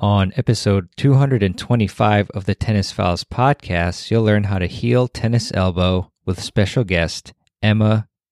On episode 225 of the Tennis Files podcast, you'll learn how to heal tennis elbow with special guest Emma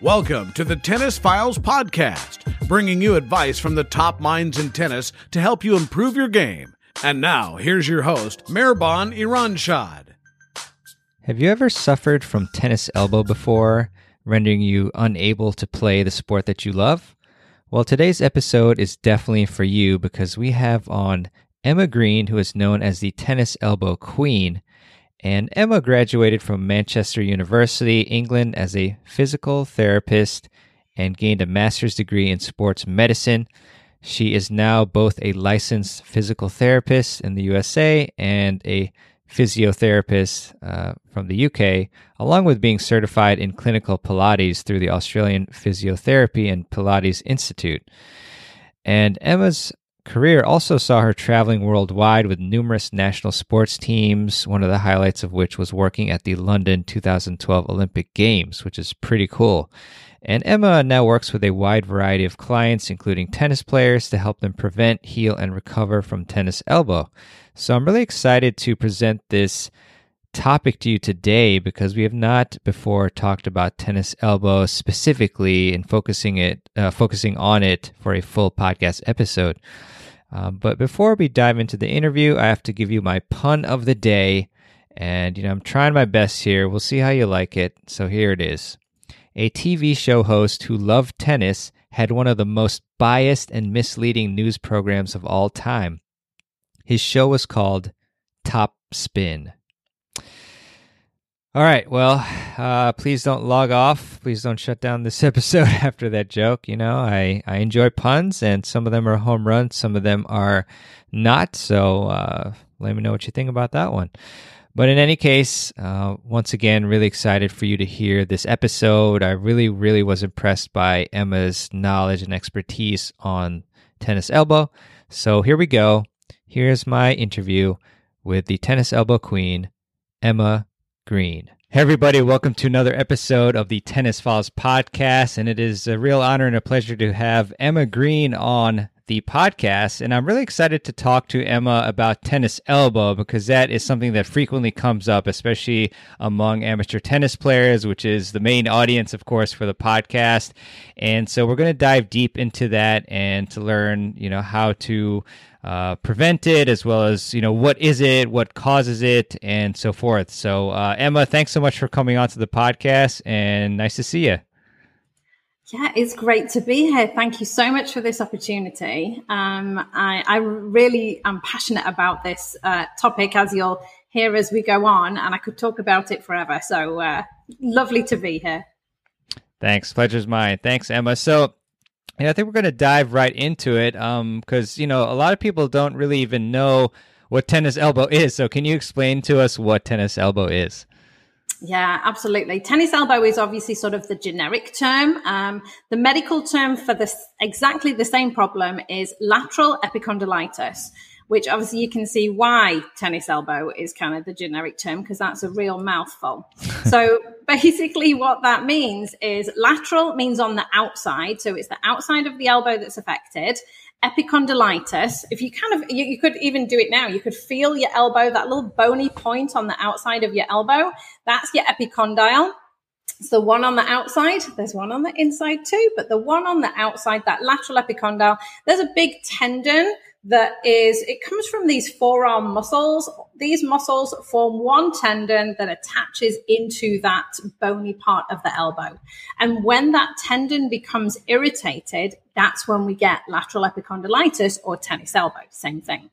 Welcome to the Tennis Files Podcast, bringing you advice from the top minds in tennis to help you improve your game. And now, here's your host, Mehrban Iranshad. Have you ever suffered from tennis elbow before, rendering you unable to play the sport that you love? Well, today's episode is definitely for you because we have on Emma Green, who is known as the tennis elbow queen. And Emma graduated from Manchester University, England, as a physical therapist and gained a master's degree in sports medicine. She is now both a licensed physical therapist in the USA and a physiotherapist uh, from the UK, along with being certified in clinical Pilates through the Australian Physiotherapy and Pilates Institute. And Emma's career also saw her traveling worldwide with numerous national sports teams, one of the highlights of which was working at the London 2012 Olympic Games, which is pretty cool. And Emma now works with a wide variety of clients, including tennis players, to help them prevent, heal, and recover from tennis elbow. So I'm really excited to present this topic to you today because we have not before talked about tennis elbow specifically and focusing it uh, focusing on it for a full podcast episode. Um, but before we dive into the interview, I have to give you my pun of the day, and you know I'm trying my best here. We'll see how you like it. So here it is: a TV show host who loved tennis had one of the most biased and misleading news programs of all time. His show was called Top Spin. All right. Well, uh, please don't log off. Please don't shut down this episode after that joke. You know, I, I enjoy puns, and some of them are home runs, some of them are not. So uh, let me know what you think about that one. But in any case, uh, once again, really excited for you to hear this episode. I really, really was impressed by Emma's knowledge and expertise on tennis elbow. So here we go. Here's my interview with the tennis elbow queen, Emma Green. Hey, everybody, welcome to another episode of the Tennis Files podcast. And it is a real honor and a pleasure to have Emma Green on the podcast. And I'm really excited to talk to Emma about tennis elbow because that is something that frequently comes up, especially among amateur tennis players, which is the main audience, of course, for the podcast. And so we're going to dive deep into that and to learn, you know, how to uh, prevent it, as well as you know what is it, what causes it, and so forth. So, uh, Emma, thanks so much for coming on to the podcast, and nice to see you. Yeah, it's great to be here. Thank you so much for this opportunity. Um, I, I, really am passionate about this uh, topic, as you'll hear as we go on, and I could talk about it forever. So, uh, lovely to be here. Thanks. Pleasure's mine. Thanks, Emma. So, and I think we're going to dive right into it because, um, you know, a lot of people don't really even know what tennis elbow is. So, can you explain to us what tennis elbow is? Yeah, absolutely. Tennis elbow is obviously sort of the generic term. Um, the medical term for this exactly the same problem is lateral epicondylitis which obviously you can see why tennis elbow is kind of the generic term because that's a real mouthful. so basically, what that means is lateral means on the outside. So it's the outside of the elbow that's affected. Epicondylitis, if you kind of, you, you could even do it now. You could feel your elbow, that little bony point on the outside of your elbow. That's your epicondyle. It's the one on the outside. There's one on the inside too, but the one on the outside, that lateral epicondyle, there's a big tendon that is, it comes from these forearm muscles. These muscles form one tendon that attaches into that bony part of the elbow. And when that tendon becomes irritated, that's when we get lateral epicondylitis or tennis elbow, same thing.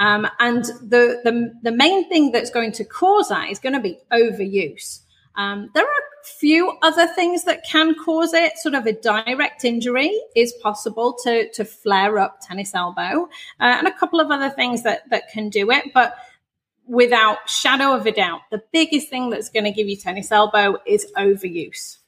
Um, and the, the, the main thing that's going to cause that is going to be overuse. Um, there are few other things that can cause it. Sort of a direct injury is possible to, to flare up tennis elbow, uh, and a couple of other things that, that can do it. But without shadow of a doubt, the biggest thing that's going to give you tennis elbow is overuse.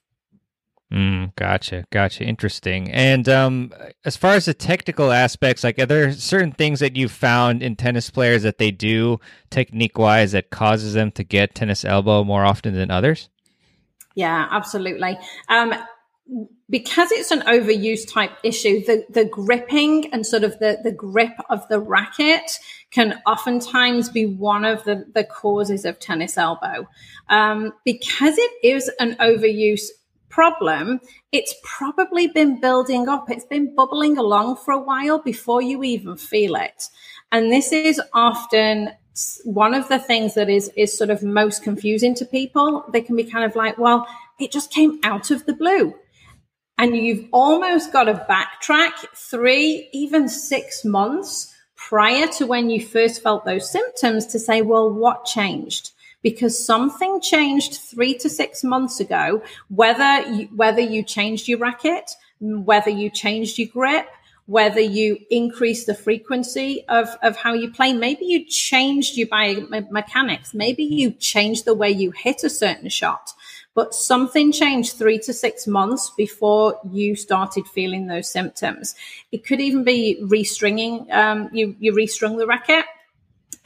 Mm, gotcha, gotcha. Interesting. And um, as far as the technical aspects, like are there certain things that you've found in tennis players that they do technique wise that causes them to get tennis elbow more often than others? Yeah, absolutely. Um, because it's an overuse type issue, the, the gripping and sort of the, the grip of the racket can oftentimes be one of the, the causes of tennis elbow. Um, because it is an overuse problem, it's probably been building up. It's been bubbling along for a while before you even feel it. And this is often one of the things that is is sort of most confusing to people. They can be kind of like, well, it just came out of the blue. And you've almost got to backtrack three, even six months prior to when you first felt those symptoms to say, well, what changed? because something changed three to six months ago, whether you, whether you changed your racket, whether you changed your grip, whether you increase the frequency of, of how you play. Maybe you changed your biomechanics. Maybe you changed the way you hit a certain shot, but something changed three to six months before you started feeling those symptoms. It could even be restringing. Um, you, you restrung the racket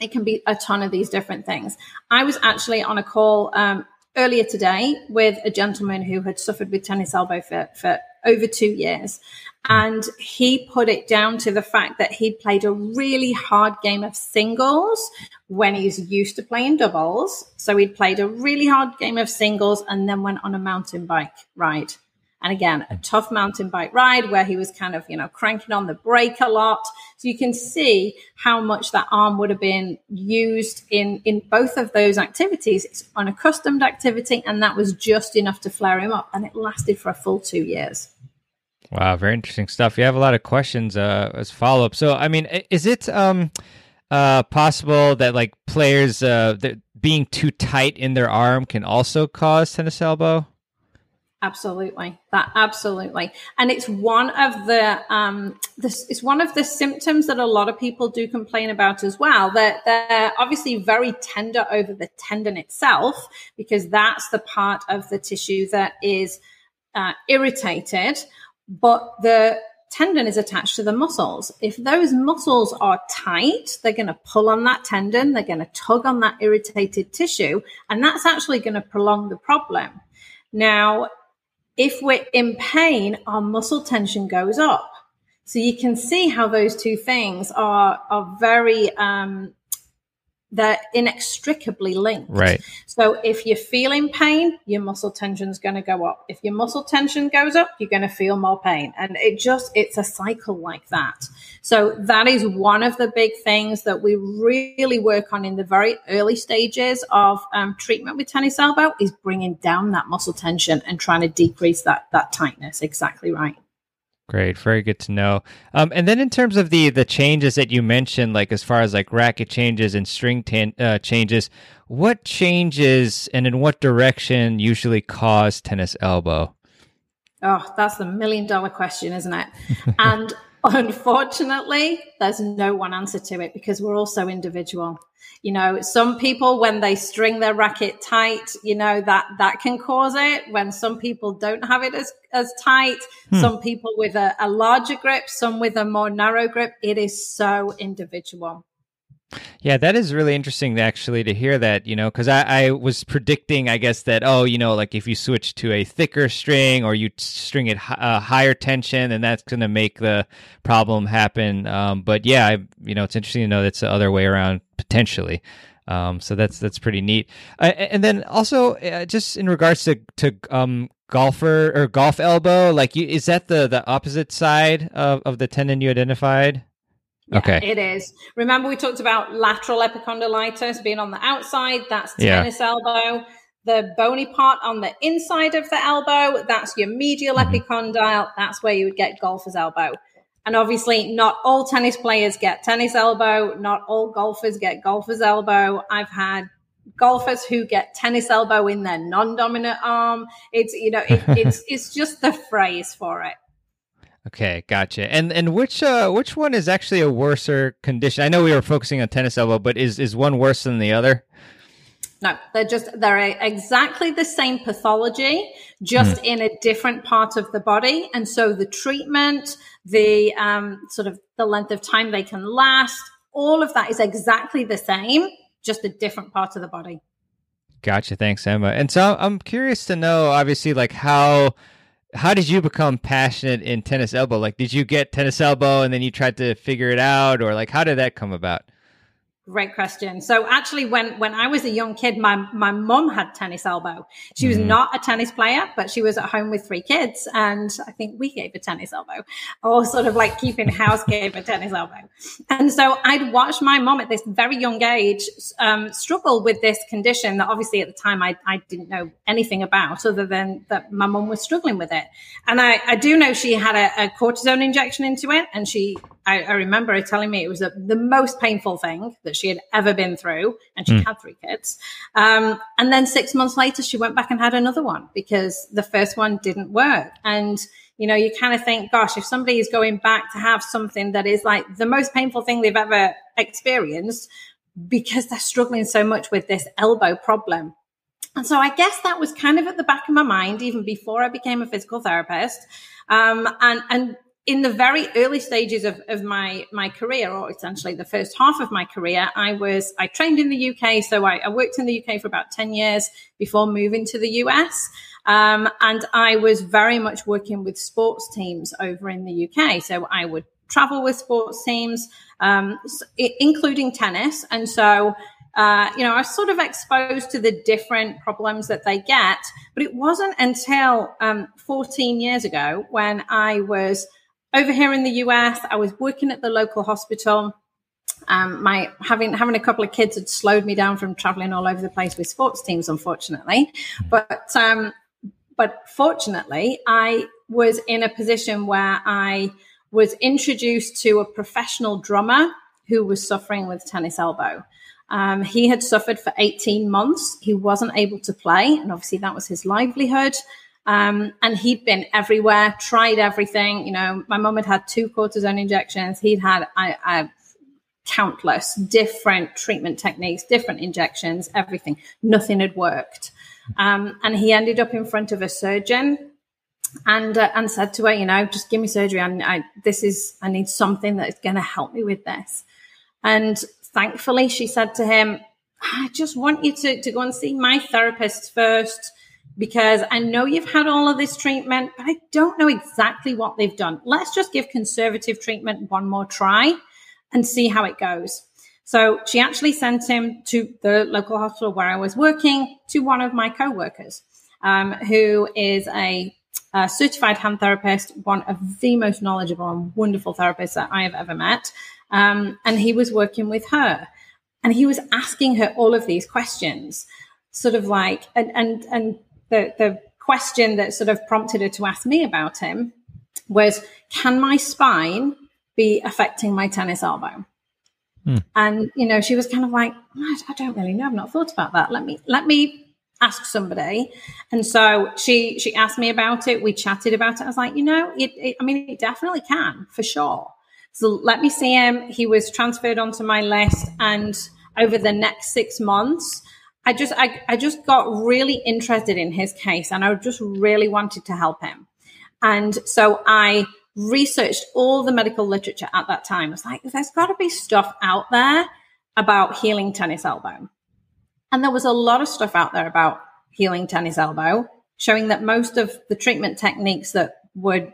it can be a ton of these different things. I was actually on a call um, earlier today with a gentleman who had suffered with tennis elbow for, for over two years. Hmm. And he put it down to the fact that he played a really hard game of singles when he's used to playing doubles. So he'd played a really hard game of singles and then went on a mountain bike ride. And again, a tough mountain bike ride where he was kind of, you know, cranking on the brake a lot. So you can see how much that arm would have been used in, in both of those activities. It's unaccustomed activity. And that was just enough to flare him up. And it lasted for a full two years. Wow. Very interesting stuff. You have a lot of questions, uh, as follow up. So, I mean, is it, um, uh, possible that like players, uh, being too tight in their arm can also cause tennis elbow? Absolutely, that absolutely, and it's one of the um, this it's one of the symptoms that a lot of people do complain about as well. That they're, they're obviously very tender over the tendon itself because that's the part of the tissue that is uh, irritated, but the tendon is attached to the muscles. If those muscles are tight, they're going to pull on that tendon, they're going to tug on that irritated tissue, and that's actually going to prolong the problem. Now, if we're in pain, our muscle tension goes up. So you can see how those two things are are very um, they're inextricably linked. Right. So if you're feeling pain, your muscle tension is going to go up. If your muscle tension goes up, you're going to feel more pain. And it just, it's a cycle like that. So that is one of the big things that we really work on in the very early stages of um, treatment with tennis elbow is bringing down that muscle tension and trying to decrease that, that tightness. Exactly right. Great, very good to know. Um, and then in terms of the the changes that you mentioned, like as far as like racket changes and string uh, changes, what changes and in what direction usually cause tennis elbow? Oh, that's the million dollar question, isn't it? and unfortunately, there's no one answer to it because we're all so individual. You know some people when they string their racket tight you know that that can cause it. When some people don't have it as as tight hmm. some people with a, a larger grip some with a more narrow grip it is so individual yeah, that is really interesting actually to hear that, you know, because I, I was predicting, I guess, that, oh, you know, like if you switch to a thicker string or you string it uh, higher tension, and that's going to make the problem happen. Um, but yeah, I, you know, it's interesting to know that's the other way around potentially. Um, so that's that's pretty neat. Uh, and then also, uh, just in regards to to um, golfer or golf elbow, like, you, is that the the opposite side of, of the tendon you identified? Yeah, okay. It is. Remember, we talked about lateral epicondylitis being on the outside. That's tennis yeah. elbow. The bony part on the inside of the elbow, that's your medial mm-hmm. epicondyle. That's where you would get golfer's elbow. And obviously, not all tennis players get tennis elbow. Not all golfers get golfer's elbow. I've had golfers who get tennis elbow in their non-dominant arm. It's you know, it, it's it's just the phrase for it. Okay, gotcha. And and which uh which one is actually a worser condition? I know we were focusing on tennis elbow, but is is one worse than the other? No, they're just they're exactly the same pathology, just mm. in a different part of the body. And so the treatment, the um, sort of the length of time they can last, all of that is exactly the same, just a different part of the body. Gotcha. Thanks, Emma. And so I'm curious to know, obviously, like how how did you become passionate in tennis elbow? Like, did you get tennis elbow and then you tried to figure it out, or like how did that come about? Great question. So actually, when when I was a young kid, my my mom had tennis elbow. She was mm-hmm. not a tennis player, but she was at home with three kids, and I think we gave a tennis elbow, or sort of like keeping house gave a tennis elbow. And so I'd watch my mom at this very young age um, struggle with this condition that obviously at the time I, I didn't know anything about, other than that my mom was struggling with it. And I, I do know she had a, a cortisone injection into it, and she I, I, remember her telling me it was a, the most painful thing that she had ever been through, and she mm. had three kids. Um, and then six months later, she went back and had another one because the first one didn't work. And you know, you kind of think, gosh, if somebody is going back to have something that is like the most painful thing they've ever experienced because they're struggling so much with this elbow problem. And so I guess that was kind of at the back of my mind even before I became a physical therapist. Um, and, and in the very early stages of, of my my career, or essentially the first half of my career, I was I trained in the UK, so I, I worked in the UK for about ten years before moving to the US, um, and I was very much working with sports teams over in the UK. So I would travel with sports teams, um, including tennis, and so. Uh, you know, I was sort of exposed to the different problems that they get, but it wasn't until um, 14 years ago when I was over here in the US, I was working at the local hospital. Um, my having having a couple of kids had slowed me down from traveling all over the place with sports teams, unfortunately. But um, but fortunately, I was in a position where I was introduced to a professional drummer who was suffering with tennis elbow. Um, he had suffered for 18 months. He wasn't able to play, and obviously that was his livelihood. Um, and he'd been everywhere, tried everything. You know, my mum had had two cortisone injections. He'd had I, I, countless different treatment techniques, different injections, everything. Nothing had worked. Um, and he ended up in front of a surgeon and uh, and said to her, you know, just give me surgery. And I this is I need something that is going to help me with this. And thankfully, she said to him, I just want you to to go and see my therapist first because I know you've had all of this treatment, but I don't know exactly what they've done. Let's just give conservative treatment one more try and see how it goes. So she actually sent him to the local hospital where I was working to one of my co-workers, um, who is a, a, certified hand therapist, one of the most knowledgeable and wonderful therapists that I have ever met. Um, and he was working with her and he was asking her all of these questions, sort of like, and, and, and the, the question that sort of prompted her to ask me about him was, can my spine be affecting my tennis elbow? Hmm. And you know, she was kind of like, I don't really know. I've not thought about that. Let me let me ask somebody. And so she she asked me about it. We chatted about it. I was like, you know, it, it, I mean, it definitely can for sure. So let me see him. He was transferred onto my list, and over the next six months, I just I, I just got really interested in his case and I just really wanted to help him. And so I researched all the medical literature at that time. I was like, there's got to be stuff out there about healing tennis elbow. And there was a lot of stuff out there about healing tennis elbow, showing that most of the treatment techniques that were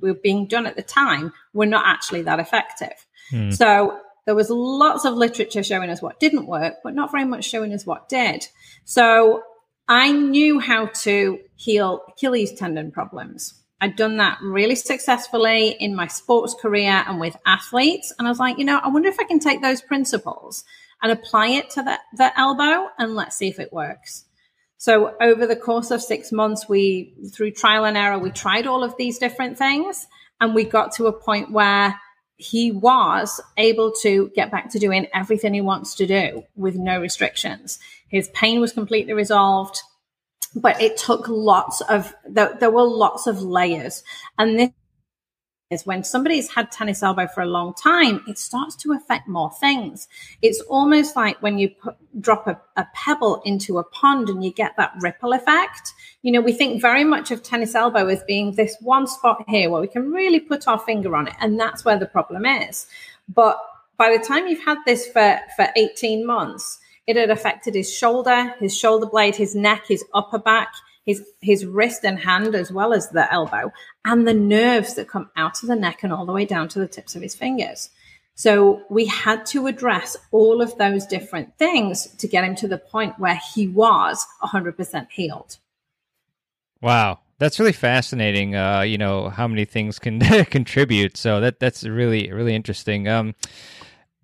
were being done at the time were not actually that effective. Mm. So there was lots of literature showing us what didn't work, but not very much showing us what did. So I knew how to heal Achilles tendon problems. I'd done that really successfully in my sports career and with athletes. And I was like, you know, I wonder if I can take those principles and apply it to the, the elbow and let's see if it works. So over the course of six months, we, through trial and error, we tried all of these different things and we got to a point where he was able to get back to doing everything he wants to do with no restrictions. His pain was completely resolved, but it took lots of, there, there were lots of layers. And this is when somebody's had tennis elbow for a long time, it starts to affect more things. It's almost like when you put, drop a, a, pebble into a pond and you get that ripple effect. You know, we think very much of tennis elbow as being this one spot here where we can really put our finger on it. And that's where the problem is. But by the time you've had this for, for 18 months, it had affected his shoulder, his shoulder blade, his neck, his upper back his his wrist and hand as well as the elbow and the nerves that come out of the neck and all the way down to the tips of his fingers. So we had to address all of those different things to get him to the point where he was 100% healed. Wow. That's really fascinating uh, you know how many things can contribute. So that that's really really interesting. Um,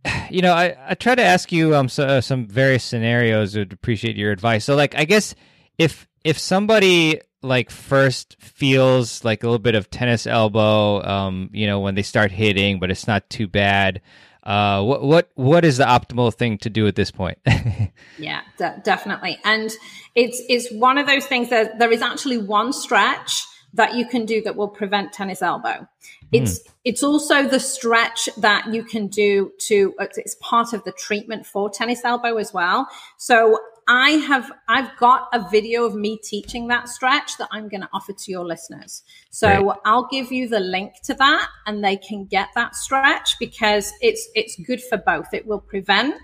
you know I, I try to ask you um so, some various scenarios. Would appreciate your advice. So like i guess if if somebody like first feels like a little bit of tennis elbow, um, you know, when they start hitting, but it's not too bad. Uh, what what what is the optimal thing to do at this point? yeah, de- definitely, and it's it's one of those things that there is actually one stretch that you can do that will prevent tennis elbow. It's mm. it's also the stretch that you can do to it's part of the treatment for tennis elbow as well. So I have I've got a video of me teaching that stretch that I'm going to offer to your listeners. So Great. I'll give you the link to that and they can get that stretch because it's it's good for both. It will prevent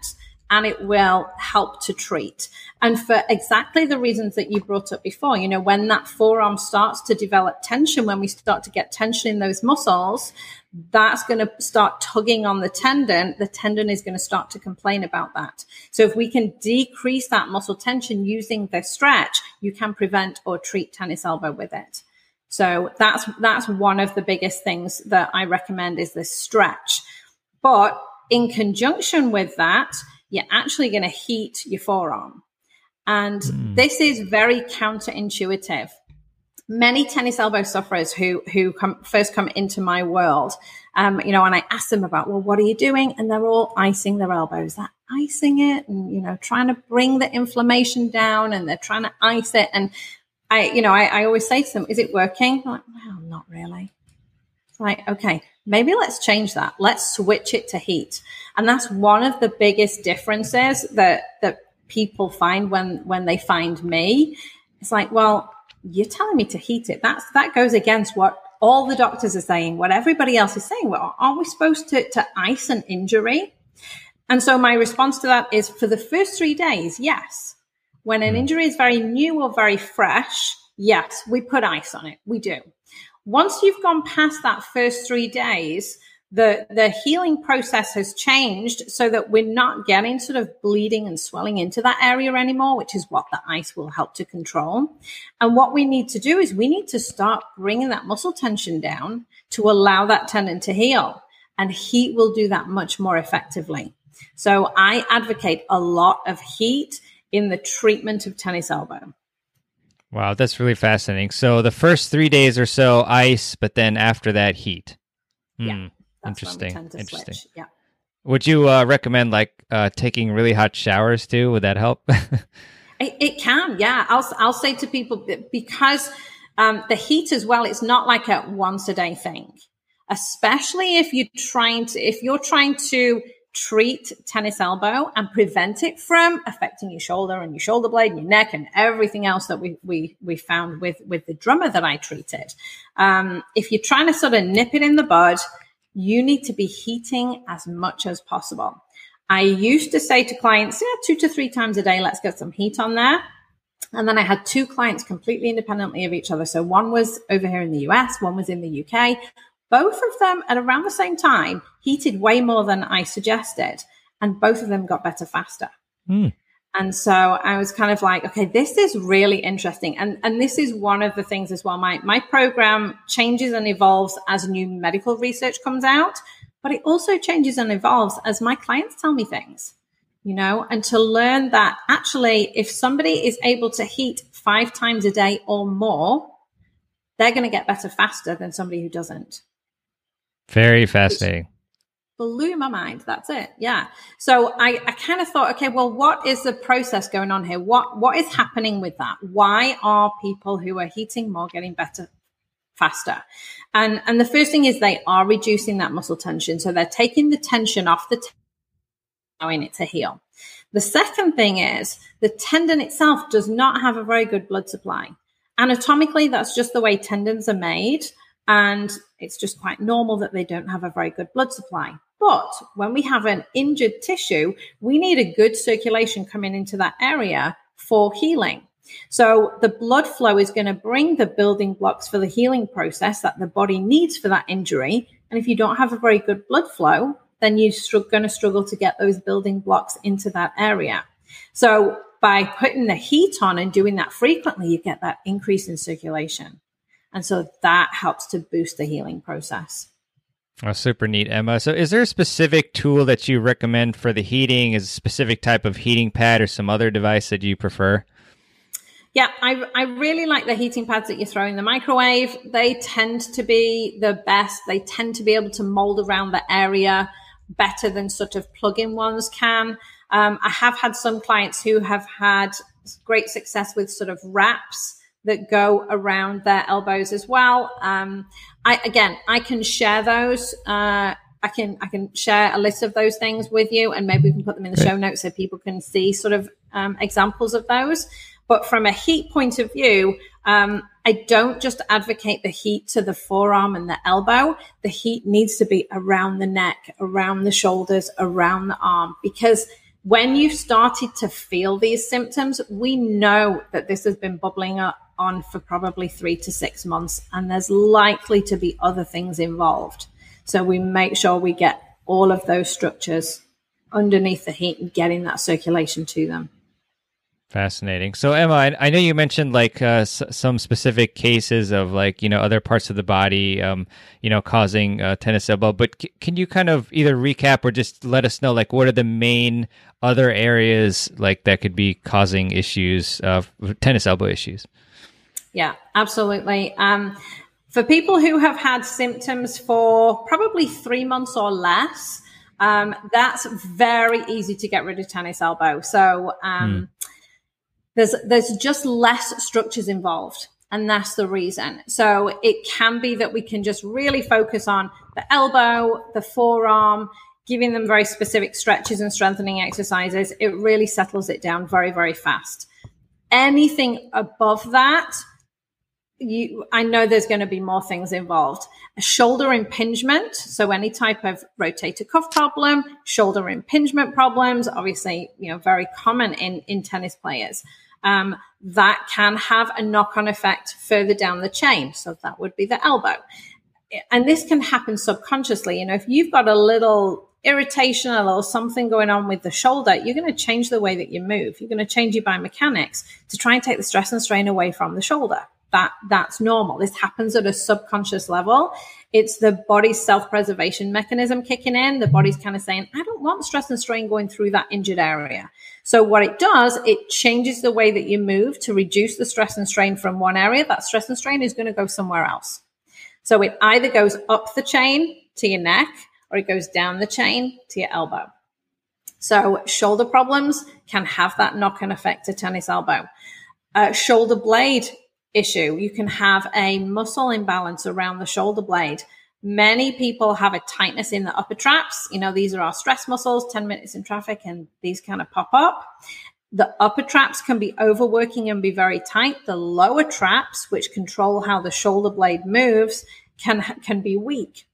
and it will help to treat. And for exactly the reasons that you brought up before, you know, when that forearm starts to develop tension, when we start to get tension in those muscles, that's going to start tugging on the tendon. The tendon is going to start to complain about that. So if we can decrease that muscle tension using the stretch, you can prevent or treat tennis elbow with it. So that's, that's one of the biggest things that I recommend is this stretch. But in conjunction with that, you're actually going to heat your forearm. And mm. this is very counterintuitive. Many tennis elbow sufferers who who come, first come into my world, um, you know, and I ask them about, well, what are you doing? And they're all icing their elbows. They're icing it, and you know, trying to bring the inflammation down, and they're trying to ice it. And I, you know, I, I always say to them, "Is it working?" I'm like, well, not really. It's like, okay, maybe let's change that. Let's switch it to heat. And that's one of the biggest differences that, that people find when, when they find me. It's like, well, you're telling me to heat it. That's, that goes against what all the doctors are saying, what everybody else is saying. Well, are we supposed to, to ice an injury? And so my response to that is for the first three days, yes. When an hmm. injury is very new or very fresh, yes, we put ice on it. We do. Once you've gone past that first three days, the, the healing process has changed so that we're not getting sort of bleeding and swelling into that area anymore, which is what the ice will help to control. And what we need to do is we need to start bringing that muscle tension down to allow that tendon to heal. And heat will do that much more effectively. So I advocate a lot of heat in the treatment of tennis elbow. Wow, that's really fascinating. So the first three days or so ice, but then after that heat. Yeah, hmm, interesting. interesting. Switch. Yeah. Would you uh, recommend like uh, taking really hot showers too? Would that help? it, it, can. Yeah, I'll I'll say to people because um, the heat as well. It's not like a once a day thing, especially if you're trying to if you're trying to treat tennis elbow and prevent it from affecting your shoulder and your shoulder blade and your neck and everything else that we we we found with with the drummer that I treated. Um, if you're trying to sort of nip it in the bud, you need to be heating as much as possible. I used to say to clients, yeah, two to three times a day, let's get some heat on there. And then I had two clients completely independently of each other. So one was over here in the US, one was in the UK both of them at around the same time heated way more than I suggested, and both of them got better faster. Mm. And so I was kind of like, okay, this is really interesting. And, and this is one of the things as well. My, my program changes and evolves as new medical research comes out, but it also changes and evolves as my clients tell me things, you know, and to learn that actually, if somebody is able to heat five times a day or more, they're going to get better faster than somebody who doesn't. Very fascinating. Blew my mind. That's it. Yeah. So I, I kind of thought, okay, well, what is the process going on here? What what is happening with that? Why are people who are heating more getting better faster. And, and the first thing is they are reducing that muscle tension. So they're taking the tension off the tendon, allowing it to heal. The second thing is the tendon itself does not have a very good blood supply. Anatomically, that's just the way tendons are made. And it's just quite normal that they don't have a very good blood supply. But when we have an injured tissue, we need a good circulation coming into that area for healing. So the blood flow is going to bring the building blocks for the healing process that the body needs for that injury. And if you don't have a very good blood flow, then you're going to struggle to get those building blocks into that area. So by putting the heat on and doing that frequently, you get that increase in circulation. And so that helps to boost the healing process. Oh, super neat, Emma. So, is there a specific tool that you recommend for the heating? Is a specific type of heating pad or some other device that you prefer? Yeah, I, I really like the heating pads that you throw in the microwave. They tend to be the best. They tend to be able to mold around the area better than sort of plug-in ones can. Um, I have had some clients who have had great success with sort of wraps that go around their elbows as well. Um, I again, I can share those. Uh, I can I can share a list of those things with you, and maybe we can put them in the show notes so people can see sort of um, examples of those. But from a heat point of view, um, I don't just advocate the heat to the forearm and the elbow. The heat needs to be around the neck, around the shoulders, around the arm, because when you've started to feel these symptoms, we know that this has been bubbling up on for probably three to six months, and there's likely to be other things involved. So we make sure we get all of those structures underneath the heat and getting that circulation to them. Fascinating. So Emma, I, know you mentioned like uh, s- some specific cases of like you know other parts of the body, um, you know, causing uh, tennis elbow. But c- can you kind of either recap or just let us know like what are the main other areas like that could be causing issues of tennis elbow issues? Yeah, absolutely. Um, for people who have had symptoms for probably three months or less, um, that's very easy to get rid of tennis elbow. So. Um, hmm there's there's just less structures involved and that's the reason so it can be that we can just really focus on the elbow the forearm giving them very specific stretches and strengthening exercises it really settles it down very very fast anything above that you, I know there's going to be more things involved. A shoulder impingement, so any type of rotator cuff problem, shoulder impingement problems, obviously, you know, very common in in tennis players um, that can have a knock on effect further down the chain. So that would be the elbow. And this can happen subconsciously. You know, if you've got a little irritation, a little something going on with the shoulder, you're going to change the way that you move. You're going to change your biomechanics to try and take the stress and strain away from the shoulder. That that's normal. This happens at a subconscious level. It's the body's self-preservation mechanism kicking in. The body's kind of saying, I don't want stress and strain going through that injured area. So what it does, it changes the way that you move to reduce the stress and strain from one area. That stress and strain is going to go somewhere else. So it either goes up the chain to your neck or it goes down the chain to your elbow. So shoulder problems can have that knock on effect to tennis elbow. Uh, shoulder blade issue. You can have a muscle imbalance around the shoulder blade. Many people have a tightness in the upper traps. You know, these are our stress muscles, 10 minutes in traffic, and these kind of pop up. The upper traps can be overworking and be very tight. The lower traps, which control how the shoulder blade moves, can, can be weak.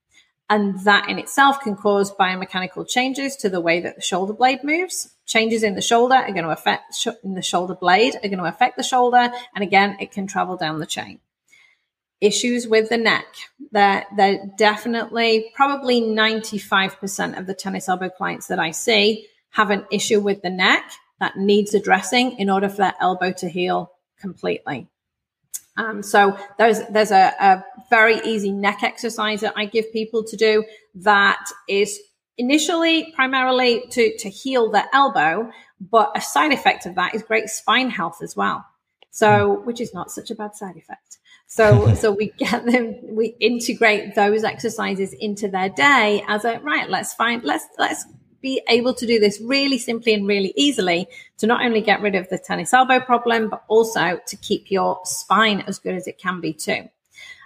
And that in itself can cause biomechanical changes to the way that the shoulder blade moves. Changes in the shoulder are going to affect sh- in the shoulder blade are going to affect the shoulder. And again, it can travel down the chain. Issues with the neck. They're, they're definitely probably 95% of the tennis elbow clients that I see have an issue with the neck that needs addressing in order for that elbow to heal completely. Um, so there's there's a, a very easy neck exercise that I give people to do that is initially primarily to to heal their elbow, but a side effect of that is great spine health as well. So which is not such a bad side effect. So so we get them we integrate those exercises into their day as a right. Let's find let's let's be able to do this really simply and really easily to not only get rid of the tennis elbow problem, but also to keep your spine as good as it can be too.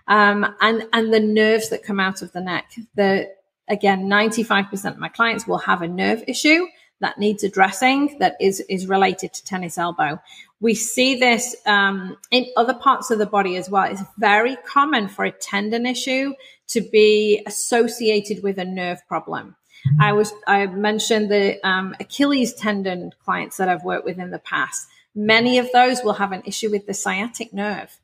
Um, and, and the nerves that come out of the neck. The, again, 95% of my clients will have a nerve issue that needs addressing that is, is related to tennis elbow. We see this um, in other parts of the body as well. It's very common for a tendon issue to be associated with a nerve problem. I was I mentioned the um, Achilles tendon clients that I've worked with in the past. Many of those will have an issue with the sciatic nerve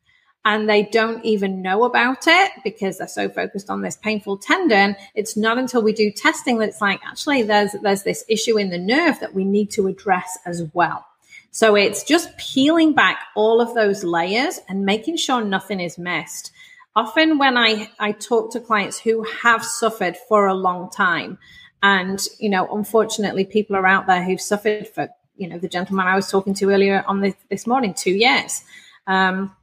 and they don't even know about it because they're so focused on this painful tendon. It's not until we do testing that it's like, actually, there's, there's this issue in the nerve that we need to address as well. So it's just peeling back all of those layers and making sure nothing is missed. Often when I, I talk to clients who have suffered for a long time, and, you know, unfortunately, people are out there who've suffered for, you know, the gentleman I was talking to earlier on this, this morning, two years. Um,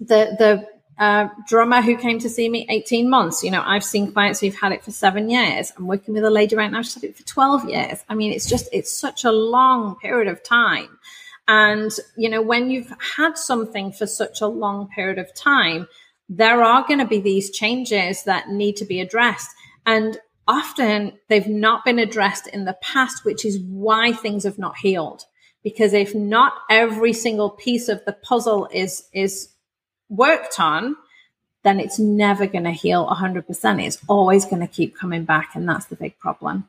the, the, uh, drummer who came to see me 18 months. You know, I've seen clients who've had it for seven years. I'm working with a lady right now, she's had it for 12 years. I mean, it's just, it's such a long period of time. And, you know, when you've had something for such a long period of time, there are going to be these changes that need to be addressed. And often they've not been addressed in the past, which is why things have not healed. Because if not every single piece of the puzzle is, is worked on, then it's never going to heal 100%. It's always going to keep coming back. And that's the big problem.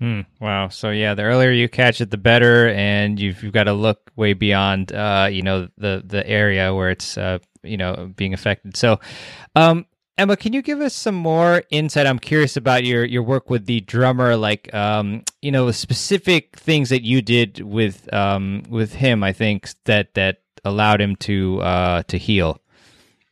Mm, wow. So yeah, the earlier you catch it, the better, and you've, you've got to look way beyond, uh, you know, the the area where it's, uh, you know, being affected. So, um, Emma, can you give us some more insight? I'm curious about your your work with the drummer, like, um, you know, specific things that you did with um with him. I think that that allowed him to uh to heal.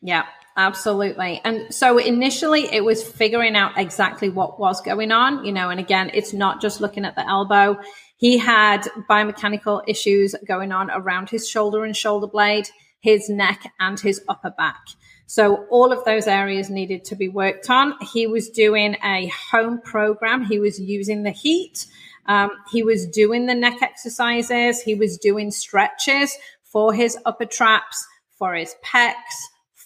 Yeah. Absolutely. And so initially it was figuring out exactly what was going on, you know, and again, it's not just looking at the elbow. He had biomechanical issues going on around his shoulder and shoulder blade, his neck and his upper back. So all of those areas needed to be worked on. He was doing a home program. He was using the heat. Um, he was doing the neck exercises. He was doing stretches for his upper traps, for his pecs,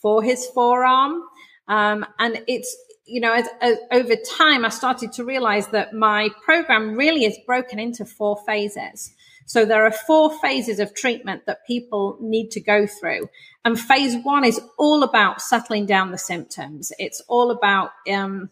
for his forearm. Um, and it's, you know, as, as, over time, I started to realize that my program really is broken into four phases. So there are four phases of treatment that people need to go through. And phase one is all about settling down the symptoms. It's all about, um,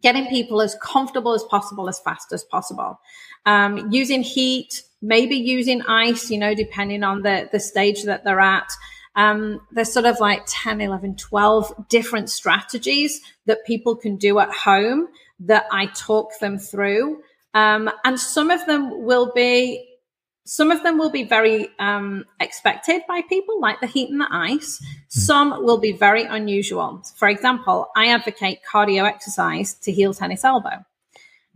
getting people as comfortable as possible, as fast as possible. Um, using heat, maybe using ice, you know, depending on the, the stage that they're at. Um, there's sort of like 10, 11, 12 different strategies that people can do at home that I talk them through. Um, and some of them will be, some of them will be very um, expected by people, like the heat and the ice. Some will be very unusual. For example, I advocate cardio exercise to heal tennis elbow.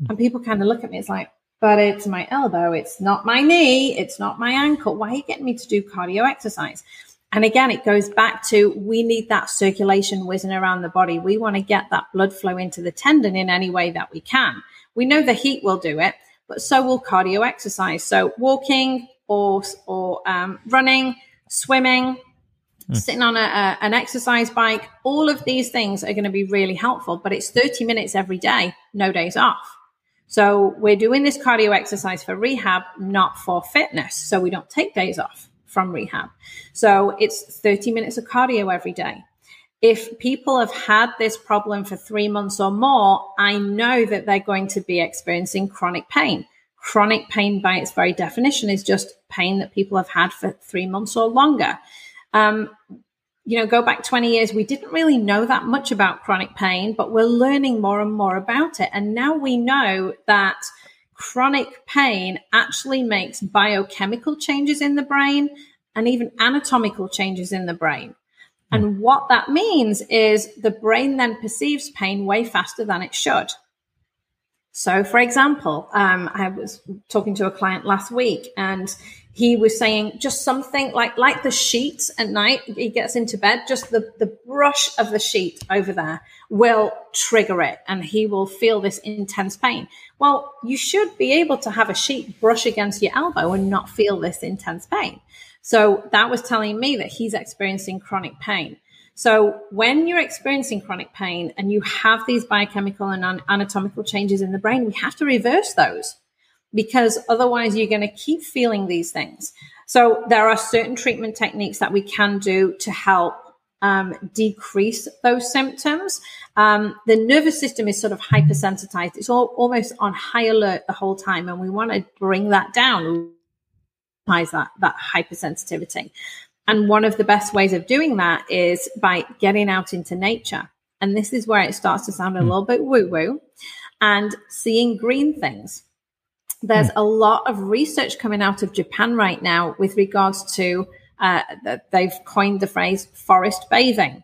And people kind of look at me, it's like, but it's my elbow, it's not my knee, it's not my ankle. Why are you getting me to do cardio exercise? And again, it goes back to we need that circulation whizzing around the body. We want to get that blood flow into the tendon in any way that we can. We know the heat will do it, but so will cardio exercise. So walking or, or um, running, swimming, mm. sitting on a, a, an exercise bike, all of these things are going to be really helpful, but it's 30 minutes every day, no days off. So we're doing this cardio exercise for rehab, not for fitness. So we don't take days off from rehab. So it's 30 minutes of cardio every day. if people have had this problem for three months or more, I know that they're going to be experiencing chronic pain. Chronic pain, by its very definition, is just pain that people have had for three months or longer. Um, you know, go back 20 years, we didn't really know that much about chronic pain, but we're learning more and more about it. And now we know that chronic pain actually makes biochemical changes in the brain and even anatomical changes in the brain. And what that means is the brain then perceives pain way faster than it should. So, for example, um, I was talking to a client last week and he was saying just something like like the sheets at night he gets into bed just the the brush of the sheet over there will trigger it and he will feel this intense pain. Well you should be able to have a sheet brush against your elbow and not feel this intense pain. So that was telling me that he's experiencing chronic pain. So when you're experiencing chronic pain and you have these biochemical and anatomical changes in the brain, we have to reverse those because otherwise you're going to keep feeling these things. So there are certain treatment techniques that we can do to help um, decrease those symptoms. Um, the nervous system is sort of hypersensitized. It's all, almost on high alert the whole time. And we want to bring that down that that hypersensitivity. And one of the best ways of doing that is by getting out into nature. And this is where it starts to sound a hmm. little bit woo woo and seeing green things. There's mm. a lot of research coming out of Japan right now with regards to, uh, they've coined the phrase forest bathing.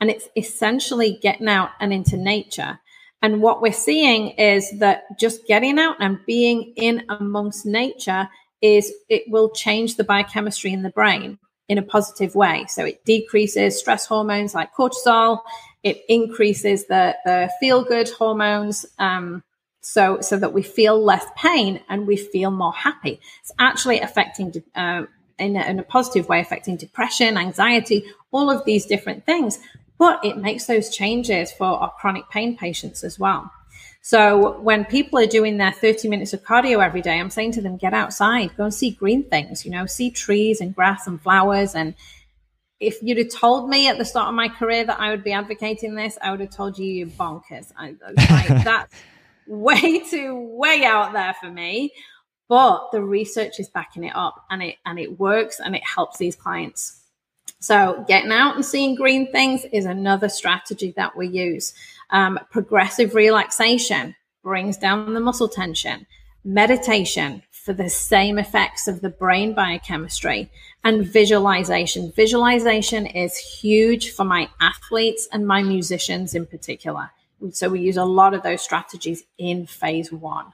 And it's essentially getting out and into nature. And what we're seeing is that just getting out and being in amongst nature is it will change the biochemistry in the brain in a positive way. So it decreases stress hormones like cortisol. It increases the, the feel good hormones. Um, so, so that we feel less pain and we feel more happy. It's actually affecting, uh, in, a, in a positive way, affecting depression, anxiety, all of these different things. But it makes those changes for our chronic pain patients as well. So when people are doing their 30 minutes of cardio every day, I'm saying to them, get outside, go and see green things, you know, see trees and grass and flowers. And if you'd have told me at the start of my career that I would be advocating this, I would have told you you're bonkers. I, like, that's way too, way out there for me. But the research is backing it up and it, and it works and it helps these clients. So getting out and seeing green things is another strategy that we use. Um, progressive relaxation brings down the muscle tension. Meditation for the same effects of the brain biochemistry and visualization. Visualization is huge for my athletes and my musicians in particular. So we use a lot of those strategies in phase one.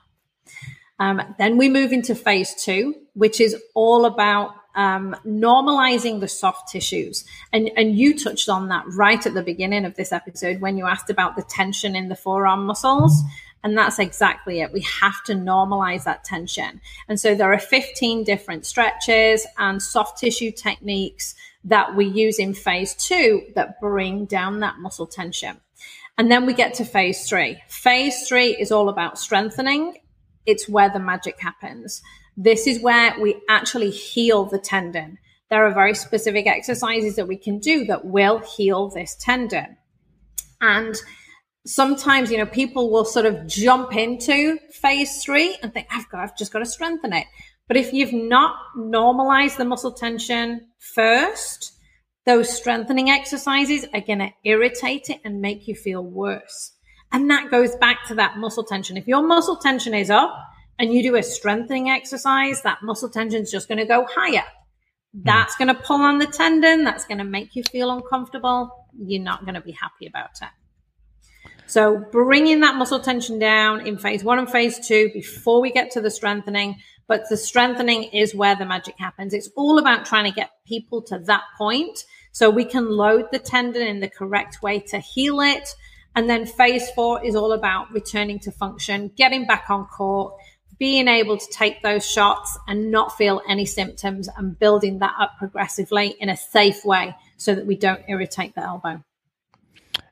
Um, then we move into phase two, which is all about um, normalizing the soft tissues. And, and you touched on that right at the beginning of this episode when you asked about the tension in the forearm muscles. And that's exactly it. We have to normalize that tension. And so there are 15 different stretches and soft tissue techniques that we use in phase two that bring down that muscle tension. And then we get to phase three. Phase three is all about strengthening. It's where the magic happens. This is where we actually heal the tendon. There are very specific exercises that we can do that will heal this tendon. And sometimes, you know, people will sort of jump into phase three and think, I've got, I've just got to strengthen it. But if you've not normalized the muscle tension first, those strengthening exercises are going to irritate it and make you feel worse. And that goes back to that muscle tension. If your muscle tension is up, and you do a strengthening exercise, that muscle tension is just going to go higher. Hmm. That's going to pull on the tendon. That's going to make you feel uncomfortable. You're not going to be happy about it. So bringing that muscle tension down in phase one and phase two before we get to the strengthening. But the strengthening is where the magic happens. It's all about trying to get people to that point so we can load the tendon in the correct way to heal it. And then phase four is all about returning to function, getting back on court, being able to take those shots and not feel any symptoms and building that up progressively in a safe way so that we don't irritate the elbow.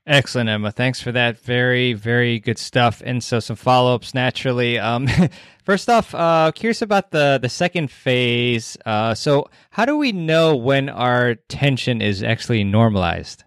Excellent, Emma. Thanks for that. Very, very good stuff. And so, some follow ups naturally. Um, first off, uh, curious about the the second phase. Uh, so, how do we know when our tension is actually normalized?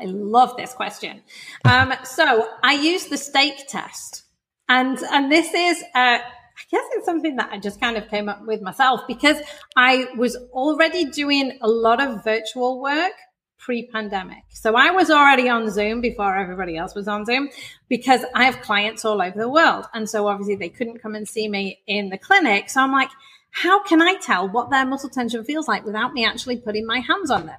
I love this question. Um, so I use the steak test, and and this is. Uh, I guess it's something that I just kind of came up with myself because I was already doing a lot of virtual work pre-pandemic. So I was already on Zoom before everybody else was on Zoom because I have clients all over the world. And so obviously they couldn't come and see me in the clinic. So I'm like, how can I tell what their muscle tension feels like without me actually putting my hands on them?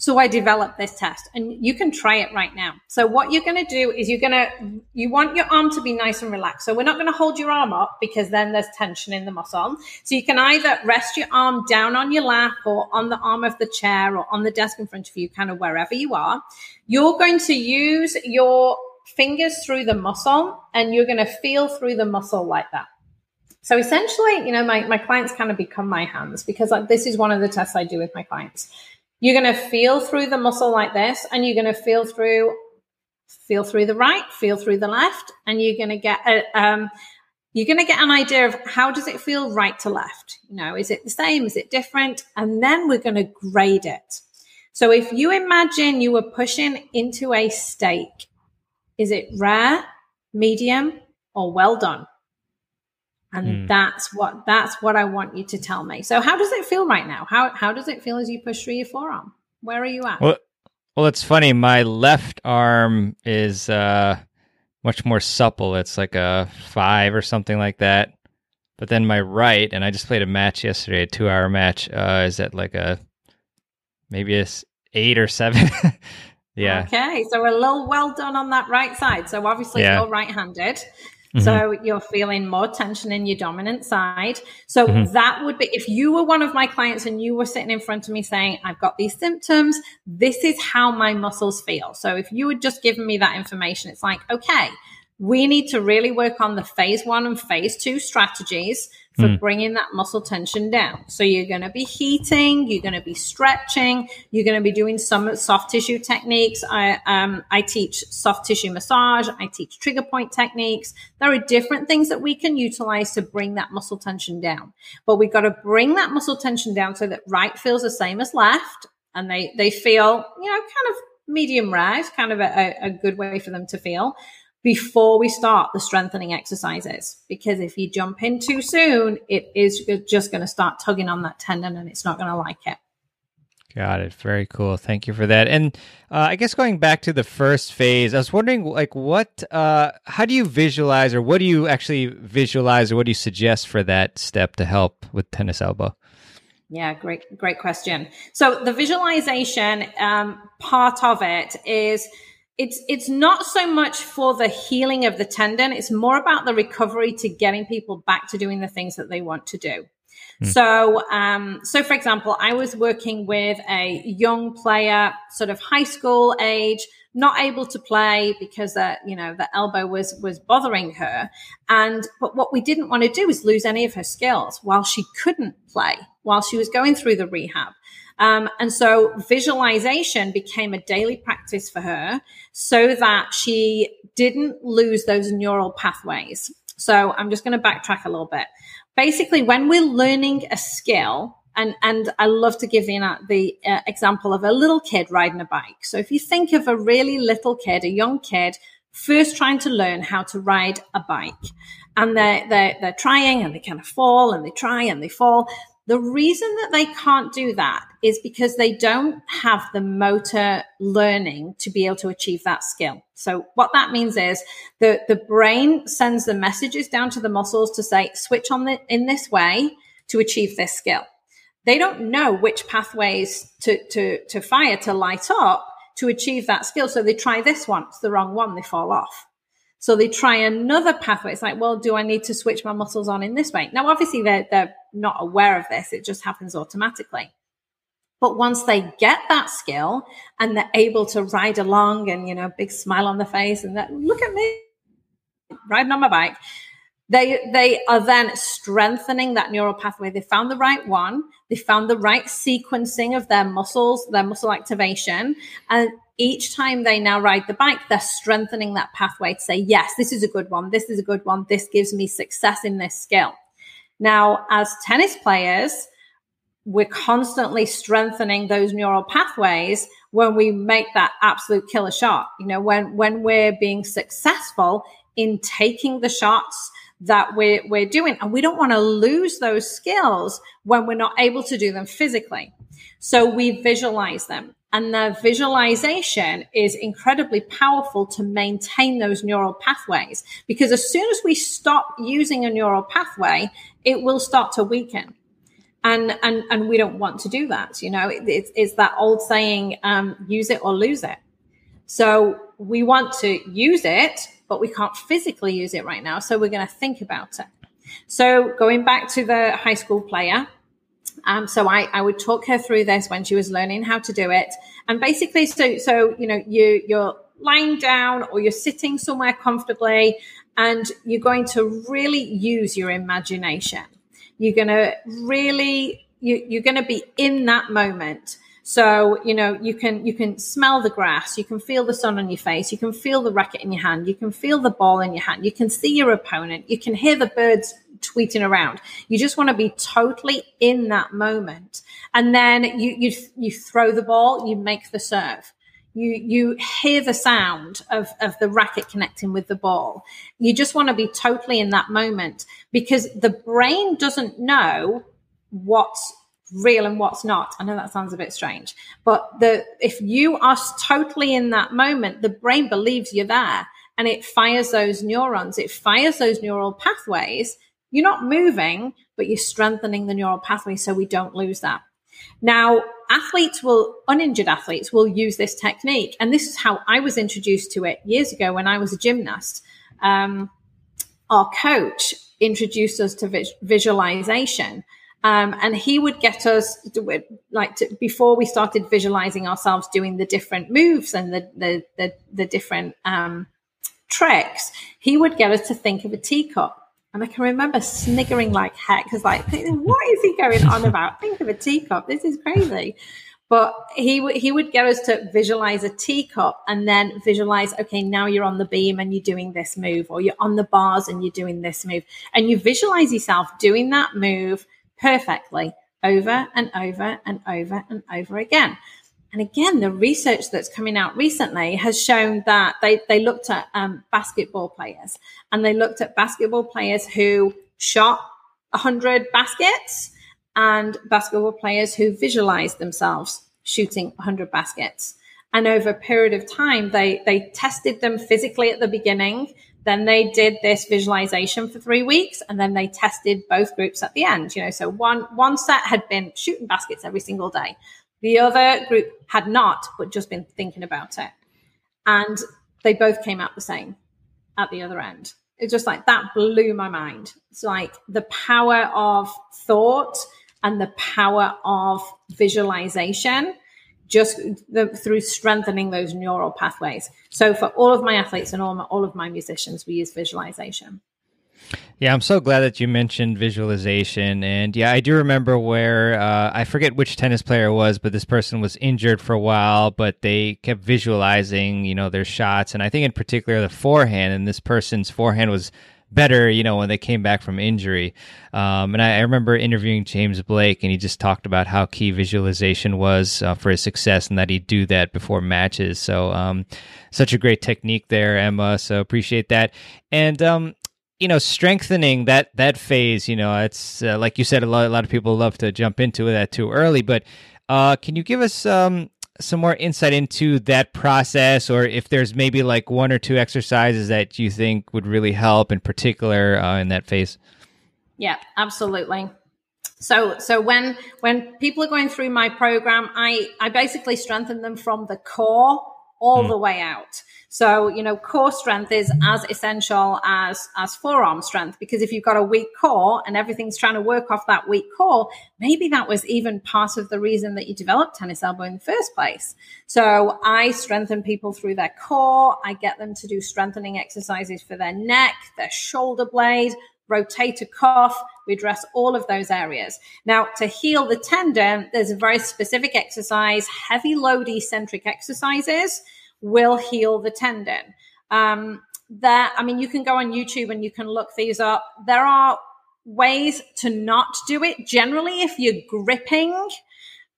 So I developed this test and you can try it right now. So what you're going to do is you're going to, you want your arm to be nice and relaxed. So we're not going to hold your arm up because then there's tension in the muscle. So you can either rest your arm down on your lap or on the arm of the chair or on the desk in front of you, kind of wherever you are. You're going to use your fingers through the muscle and you're going to feel through the muscle like that. So essentially, you know, my, my clients kind of become my hands because like, this is one of the tests I do with my clients you're going to feel through the muscle like this, and you're going to feel through, feel through the right, feel through the left, and you're going to get a, um, you're going to get an idea of how does it feel right to left. You know, is it the same? Is it different? And then we're going to grade it. So if you imagine you were pushing into a steak, is it rare, medium, or well done? And mm. that's what that's what i want you to tell me. So how does it feel right now? How how does it feel as you push through your forearm? Where are you at? Well well it's funny. My left arm is uh much more supple. It's like a five or something like that. But then my right and i just played a match yesterday a two hour match uh is at like a maybe a eight or seven. Yeah. Okay. So a little well done on that right side. So obviously yeah. you're right-handed Mm-hmm. So you're feeling more tension in your dominant side. So mm-hmm. that would be, if you were one of my clients and you were sitting in front of me saying, I've got these symptoms, this is how my muscles feel. So if you had just given me that information, it's like, okay, we need to really work on the phase one and phase two strategies for mm. bringing that muscle tension down. So you're going to be heating, you're going to be stretching, you're going to be doing some soft tissue techniques. I, um, I teach soft tissue massage. I teach trigger point techniques. There are different things that we can utilize to bring that muscle tension down, but we've got to bring that muscle tension down so that right feels the same as left and they, they feel, you know, kind of medium rise, kind of a, a good way for them to feel before we start the strengthening exercises. Because if you jump in too soon, it is just going to start tugging on that tendon and it's not going to like it. Got it. Very cool. Thank you for that. And uh, I guess going back to the first phase, I was wondering, like, what, uh, how do you visualize, or what do you actually visualize, or what do you suggest for that step to help with tennis elbow? Yeah, great, great question. So the visualization um, part of it is it's it's not so much for the healing of the tendon it's more about the recovery to getting people back to doing the things that they want to do. Mm. so um, so for example i was working with a young player sort of high school age not able to play because uh, you know the elbow was was bothering her. And but what we didn't want to do is lose any of her skills while she couldn't play while she was going through the rehab um, and so visualization became a daily practice for her so that she didn't lose those neural pathways. So I'm just going to backtrack a little bit. Basically, when we're learning a skill, and, and I love to give you the uh, example of a little kid riding a bike. So if you think of a really little kid, a young kid, first trying to learn how to ride a bike, and they're, they're, they're trying and they kind of fall and they try and they fall. The reason that they can't do that is because they don't have the motor learning to be able to achieve that skill. So what that means is the, the brain sends the messages down to the muscles to say, switch on the, in this way to achieve this skill. They don't know which pathways to, to, to fire to light up to achieve that skill. So they try this one. It's the wrong one. They fall off. So they try another pathway. It's like, well, do I need to switch my muscles on in this way? Now, obviously, they're, they're not aware of this. It just happens automatically. But once they get that skill and they're able to ride along and, you know, big smile on the face and that, look at me riding on my bike, they, they are then strengthening that neural pathway. They found the right one. They found the right sequencing of their muscles, their muscle activation. And each time they now ride the bike, they're strengthening that pathway to say, yes, this is a good one. This is a good one. This gives me success in this skill. Now, as tennis players, we're constantly strengthening those neural pathways when we make that absolute killer shot. You know, when when we're being successful in taking the shots that we're we're doing, and we don't want to lose those skills when we're not able to do them physically. So we visualize them. And the visualization is incredibly powerful to maintain those neural pathways because as soon as we stop using a neural pathway, it will start to weaken and and and we don't want to do that you know? It, it's, it's that old saying um, use it or lose it. So we want to use it but we can't physically use it right now so we're going to think about it. So going back to the high school player um, so I, I would talk her through this when she was learning how to do it. And basically so so you know you you're lying down or you're sitting somewhere comfortably and you're going to really use your imagination you're going to really, you, you're going to be in that moment. So, you know, you can, you can smell the grass. You can feel the sun on your face. You can feel the racket in your hand. You can feel the ball in your hand. You can see your opponent. You can hear the birds tweeting around. You just want to be totally in that moment. And then you, you, you throw the ball, you make the serve you you hear the sound of of the racket connecting with the ball. You just want to be totally in that moment because the brain doesn't know what's real and what's not. I know that sounds a bit strange but the if you are totally in that moment the brain believes you're there and it fires those neurons. It fires those neural pathways. You're not moving but you're strengthening the neural pathway so we don't lose that. Now, athletes will, uninjured athletes will use this technique. And this is how I was introduced to it years ago when I was a gymnast. Um, our coach introduced us to visualization. Um, and he would get us like to, before we started visualizing ourselves doing the different moves and the the the, the different um, tricks. He would get us to think of a teacup and I can remember sniggering like heck because like, what is he going on about? Think of a teacup. This is crazy. But he would he would get us to visualize a teacup and then visualize, okay, now you're on the beam and you're doing this move, or you're on the bars and you're doing this move. And you visualize yourself doing that move perfectly over and over and over and over again. And again, the research that's coming out recently has shown that they, they looked at um, basketball players and they looked at basketball players who shot 100 baskets and basketball players who visualized themselves shooting 100 baskets. And over a period of time, they, they tested them physically at the beginning. Then they did this visualization for three weeks, and then they tested both groups at the end. You know, so one one set had been shooting baskets every single day. The other group had not, but just been thinking about it. And they both came out the same at the other end. It's just like that blew my mind. It's like the power of thought and the power of visualization just the, through strengthening those neural pathways. So for all of my athletes and all, my, all of my musicians, we use visualization. Yeah, I'm so glad that you mentioned visualization. And yeah, I do remember where uh, I forget which tennis player it was, but this person was injured for a while, but they kept visualizing, you know, their shots. And I think in particular the forehand, and this person's forehand was better, you know, when they came back from injury. Um, and I, I, remember interviewing James Blake, and he just talked about how key visualization was uh, for his success, and that he'd do that before matches. So, um, such a great technique there, Emma. So appreciate that. And um, you know strengthening that that phase you know it's uh, like you said a lot, a lot of people love to jump into that too early but uh, can you give us um, some more insight into that process or if there's maybe like one or two exercises that you think would really help in particular uh, in that phase yeah absolutely so so when when people are going through my program i i basically strengthen them from the core all mm. the way out. So, you know, core strength is as essential as, as forearm strength, because if you've got a weak core and everything's trying to work off that weak core, maybe that was even part of the reason that you developed tennis elbow in the first place. So I strengthen people through their core. I get them to do strengthening exercises for their neck, their shoulder blade, rotator cuff. We address all of those areas. Now, to heal the tendon, there's a very specific exercise. Heavy load eccentric exercises will heal the tendon. Um, there, I mean, you can go on YouTube and you can look these up. There are ways to not do it. Generally, if you're gripping,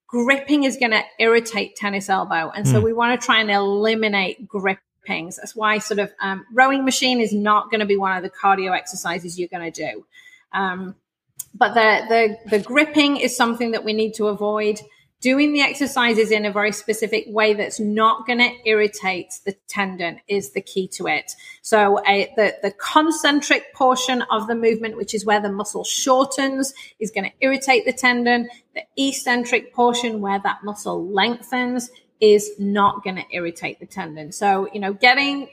gripping is going to irritate tennis elbow. And so mm. we want to try and eliminate grippings. That's why sort of um, rowing machine is not going to be one of the cardio exercises you're going to do. Um, but the, the, the gripping is something that we need to avoid doing the exercises in a very specific way that's not going to irritate the tendon is the key to it. So the, the concentric portion of the movement, which is where the muscle shortens, is going to irritate the tendon. The eccentric portion where that muscle lengthens is not going to irritate the tendon. So, you know, getting,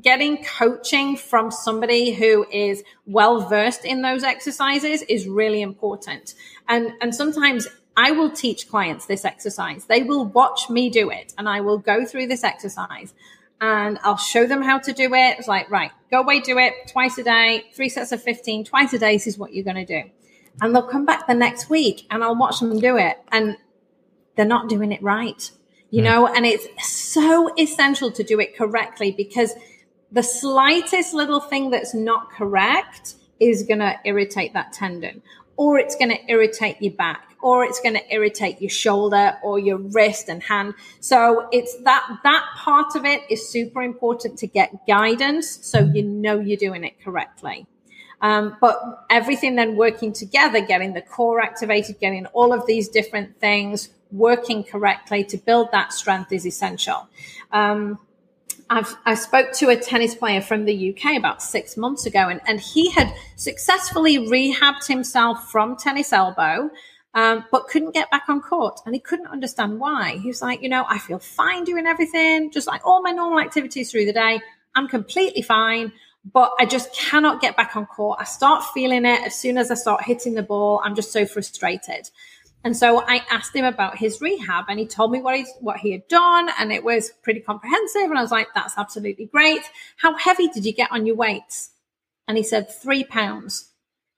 getting coaching from somebody who is well versed in those exercises is really important. And, and sometimes I will teach clients this exercise. They will watch me do it and I will go through this exercise and I'll show them how to do it. It's like, right, go away, do it twice a day, three sets of 15, twice a day. This is what you're going to do. And they'll come back the next week and I'll watch them do it and they're not doing it right, you mm. know, and it's so essential to do it correctly because the slightest little thing that's not correct is going to irritate that tendon or it's going to irritate your back or it's going to irritate your shoulder or your wrist and hand. So it's that, that part of it is super important to get guidance so you know you're doing it correctly. Um, but everything then working together, getting the core activated, getting all of these different things working correctly to build that strength is essential. Um, I've, I spoke to a tennis player from the UK about six months ago, and, and he had successfully rehabbed himself from tennis elbow, um, but couldn't get back on court. And he couldn't understand why. He was like, you know, I feel fine doing everything, just like all my normal activities through the day. I'm completely fine, but I just cannot get back on court. I start feeling it as soon as I start hitting the ball. I'm just so frustrated. And so I asked him about his rehab and he told me what he, what he had done and it was pretty comprehensive. And I was like, that's absolutely great. How heavy did you get on your weights? And he said, three pounds.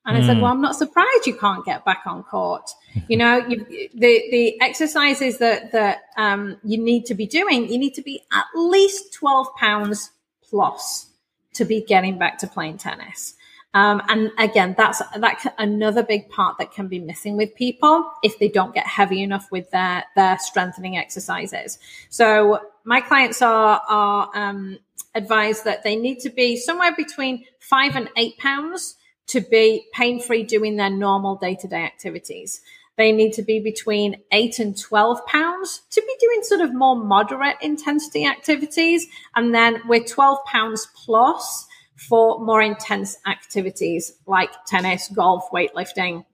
And mm. I said, hmm. well, I'm not surprised you can't get back on court. you know, you, the, the exercises that, that, um, you need to be doing, you need to be at least 12 pounds plus to be getting back to playing tennis. Um, and again, that's that another big part that can be missing with people if they don't get heavy enough with their their strengthening exercises. So my clients are are um, advised that they need to be somewhere between five and eight pounds to be pain free doing their normal day to day activities. They need to be between eight and 12 pounds to be doing sort of more moderate intensity activities. And then with 12 pounds plus, for more intense activities like tennis, golf, weightlifting.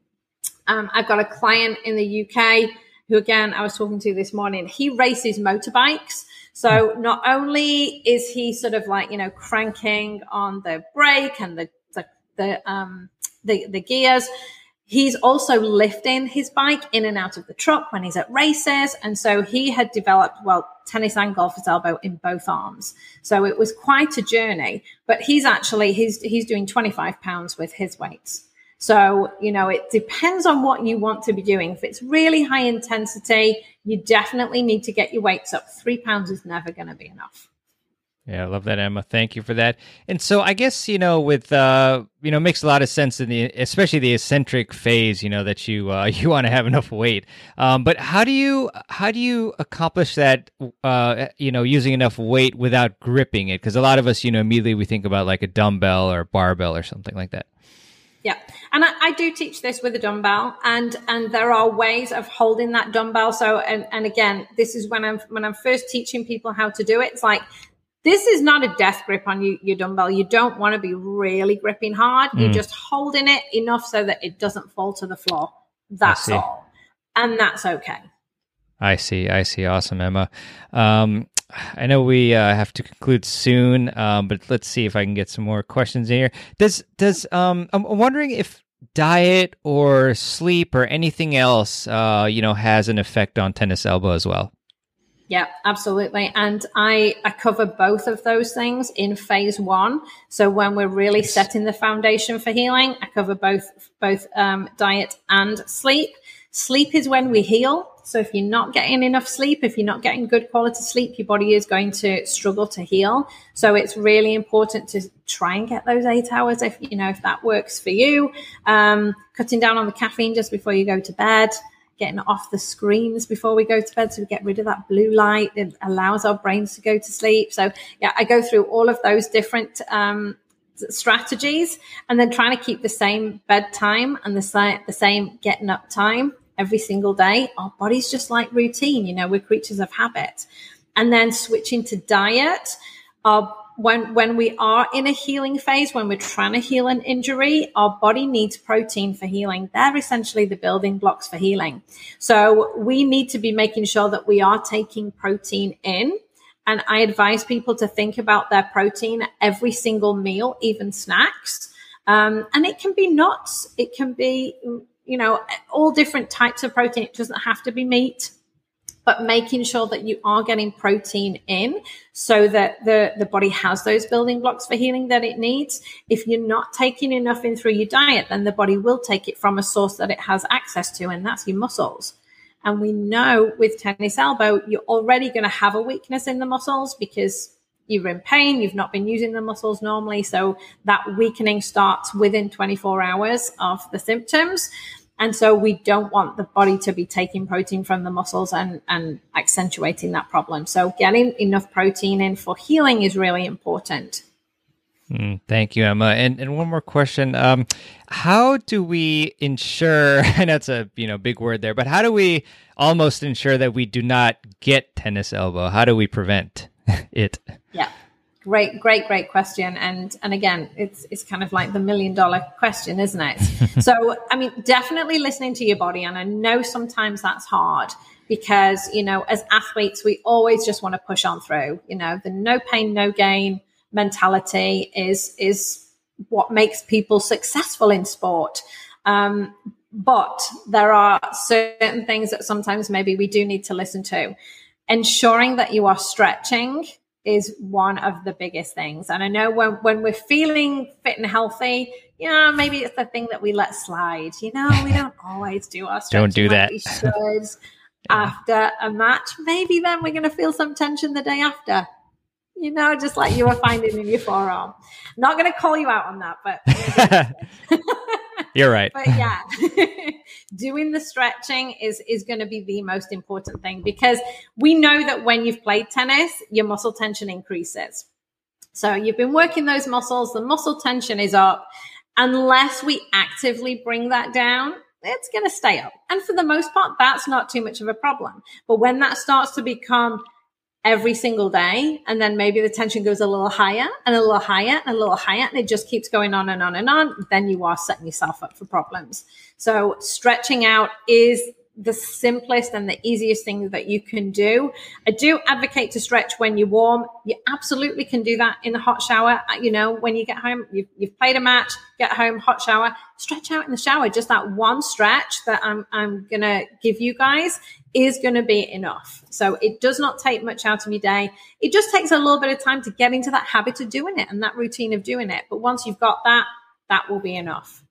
Um, I've got a client in the UK who, again, I was talking to this morning. He races motorbikes. So not only is he sort of like, you know, cranking on the brake and the, the, um, the, the gears, He's also lifting his bike in and out of the truck when he's at races. And so he had developed, well, tennis and golfer's elbow in both arms. So it was quite a journey, but he's actually, he's, he's doing 25 pounds with his weights. So, you know, it depends on what you want to be doing. If it's really high intensity, you definitely need to get your weights up. Three pounds is never going to be enough. Yeah, I love that, Emma. Thank you for that. And so I guess, you know, with uh, you know, makes a lot of sense in the especially the eccentric phase, you know, that you uh you want to have enough weight. Um, but how do you how do you accomplish that uh you know, using enough weight without gripping it? Because a lot of us, you know, immediately we think about like a dumbbell or a barbell or something like that. Yeah, and I, I, do teach this with a dumbbell, and and there are ways of holding that dumbbell. So, and and again, this is when I'm when I'm first teaching people how to do it. It's like this is not a death grip on you, your dumbbell. You don't want to be really gripping hard. Mm. You're just holding it enough so that it doesn't fall to the floor. That's all. And that's okay. I see. I see. Awesome, Emma. Um, I know we uh, have to conclude soon, um, but let's see if I can get some more questions in here. Does does um, I'm wondering if diet or sleep or anything else, uh, you know, has an effect on tennis elbow as well? Yeah, absolutely. And I, I cover both of those things in phase one. So when we're really setting the foundation for healing, I cover both both um, diet and sleep. Sleep is when we heal. So if you're not getting enough sleep, if you're not getting good quality sleep, your body is going to struggle to heal. So it's really important to try and get those eight hours if you know if that works for you. Um, cutting down on the caffeine just before you go to bed getting off the screens before we go to bed so we get rid of that blue light it allows our brains to go to sleep. So yeah i go through all of those different um, strategies and then trying to keep the same bedtime and the, same the same getting up time every single day. Our body's just like routine you know we're creatures of habit. And then switching to diet our when when we are in a healing phase when we're trying to heal an injury our body needs protein for healing. They're essentially the building blocks for healing. So we need to be making sure that we are taking protein in. And i advise people to think about their protein every single meal even snacks. Um, and it can be nuts. It can be you know all different types of protein. It doesn't have to be meat but making sure that you are getting protein in so that the, the body has those building blocks for healing that it needs. If you're not taking enough in through your diet, then the body will take it from a source that it has access to, and that's your muscles. And we know with tennis elbow, you're already going to have a weakness in the muscles because you're in pain, you've not been using the muscles normally. So that weakening starts within 24 hours of the symptoms. And so we don't want the body to be taking protein from the muscles and, and accentuating that problem. So getting enough protein in for healing is really important. Mm, thank you, Emma. And and one more question: um, How do we ensure? And that's a you know big word there, but how do we almost ensure that we do not get tennis elbow? How do we prevent it? Yeah, Great, great, great question. And and again, it's it's kind of like the million dollar question, isn't it? so I mean, definitely listening to your body. And I know sometimes that's hard because, you know, as athletes, we always just want to push on through. You know, the no pain, no gain mentality is is what makes people successful in sport. Um, but there are certain things that sometimes maybe we do need to listen to. Ensuring that you are stretching is one of the biggest things. And I know when, when we're feeling fit and healthy, yeah, maybe it's the thing that we let slide. You know, we don't always do our don't do that. should yeah. after a match. Maybe then we're going to feel some tension the day after. You know, just like you were finding in your forearm. Not going to call you out on that, but you're right. But yeah, doing the stretching is is going to be the most important thing because we know that when you've played tennis, your muscle tension increases. So you've been working those muscles, the muscle tension is up. Unless we actively bring that down, it's going to stay up. And for the most part, that's not too much of a problem. But when that starts to become every single day. And then maybe the tension goes a little higher and a little higher and a little higher. And it just keeps going on and on and on. Then you are setting yourself up for problems. So stretching out is the simplest and the easiest thing that you can do. I do advocate to stretch when you're warm. You absolutely can do that in the hot shower. Uh, you know, when you get home, you've, you've played a match, get home, hot shower, stretch out in the shower. Just that one stretch that I'm, I'm going to give you guys is going to be enough. So it does not take much out of your day. It just takes a little bit of time to get into that habit of doing it and that routine of doing it. But once you've got that, that will be enough.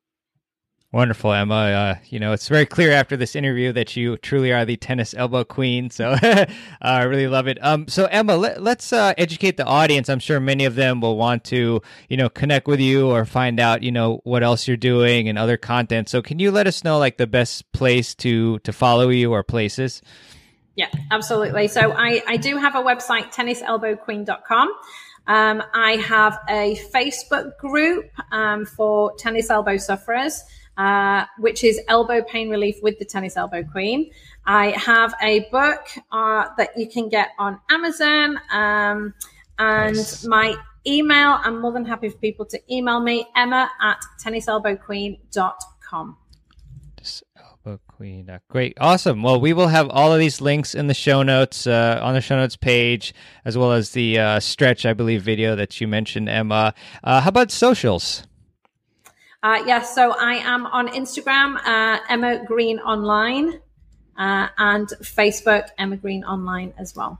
Wonderful, Emma. Uh, you know, it's very clear after this interview that you truly are the tennis elbow queen. So uh, I really love it. Um, so Emma, let, us uh, educate the audience. I'm sure many of them will want to, you know, connect with you or find out, you know, what else you're doing and other content. So can you let us know like the best place to to follow you or places? Yeah, absolutely. So I, I do have a website, tenniselbowqueen.com. Um, I have a Facebook group um, for tennis elbow sufferers. Uh, which is Elbow Pain Relief with the Tennis Elbow Queen. I have a book uh, that you can get on Amazon. Um, and nice. my email, I'm more than happy for people to email me, emma at tenniselbowqueen.com. Elbow Queen. Uh, great. Awesome. Well, we will have all of these links in the show notes, uh, on the show notes page, as well as the uh, stretch, I believe, video that you mentioned, Emma. Uh, how about socials? Uh, yes, so I am on Instagram, uh, Emma Green Online, uh, and Facebook, Emma Green Online as well.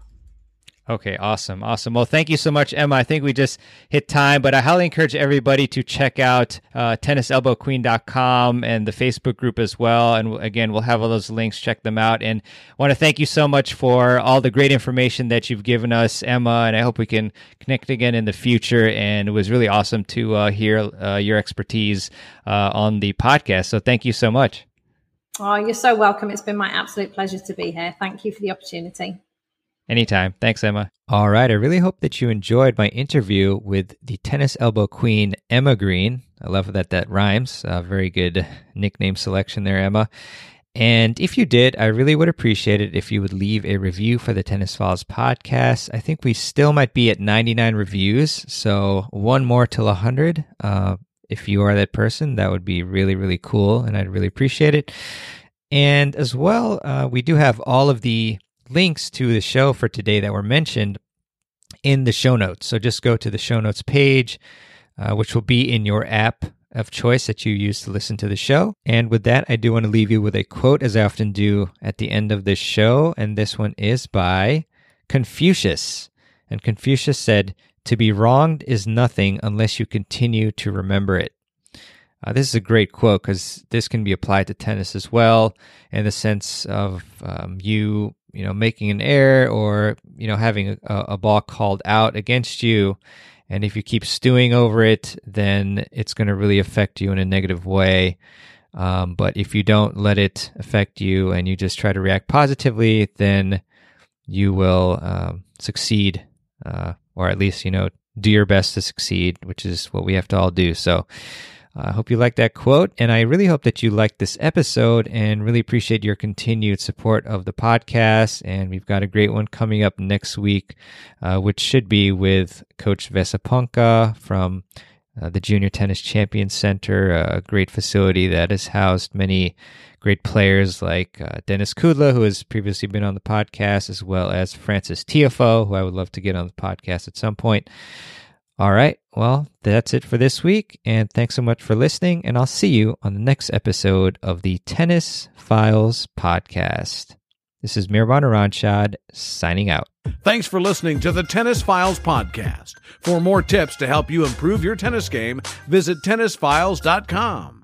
Okay, awesome. Awesome. Well, thank you so much, Emma. I think we just hit time, but I highly encourage everybody to check out uh, tenniselbowqueen.com and the Facebook group as well. And again, we'll have all those links. Check them out. And want to thank you so much for all the great information that you've given us, Emma. And I hope we can connect again in the future. And it was really awesome to uh, hear uh, your expertise uh, on the podcast. So thank you so much. Oh, you're so welcome. It's been my absolute pleasure to be here. Thank you for the opportunity. Anytime. Thanks, Emma. All right. I really hope that you enjoyed my interview with the tennis elbow queen, Emma Green. I love that that rhymes. Uh, very good nickname selection there, Emma. And if you did, I really would appreciate it if you would leave a review for the Tennis Files podcast. I think we still might be at 99 reviews, so one more till 100. Uh, if you are that person, that would be really, really cool, and I'd really appreciate it. And as well, uh, we do have all of the links to the show for today that were mentioned in the show notes. So just go to the show notes page, uh, which will be in your app of choice that you use to listen to the show. And with that, I do want to leave you with a quote, as I often do at the end of this show. And this one is by Confucius. And Confucius said, To be wronged is nothing unless you continue to remember it. Uh, this is a great quote because this can be applied to tennis as well, in the sense of um, you you know making an error or you know having a, a ball called out against you. And if you keep stewing over it then it's going to really affect you in a negative way. Um, but if you don't let it affect you and you just try to react positively then you will um, succeed uh, or at least you know do your best to succeed which is what we have to all do. So I hope you like that quote, and I really hope that you like this episode and really appreciate your continued support of the podcast. And we've got a great one coming up next week, uh, which should be with Coach Vesa Ponkka from uh, the Junior Tennis Champion Center, a great facility that has housed many great players like uh, Denis Kudla, who has previously been on the podcast, as well as Frances Tiafoe, who I would love to get on the podcast at some point. All right. Well, that's it for this week. And thanks so much for listening. And I'll see you on the next episode of the Tennis Files podcast. This is Mirban Iranshad signing out. Thanks for listening to the Tennis Files podcast. For more tips to help you improve your tennis game, visit tennisfiles.com.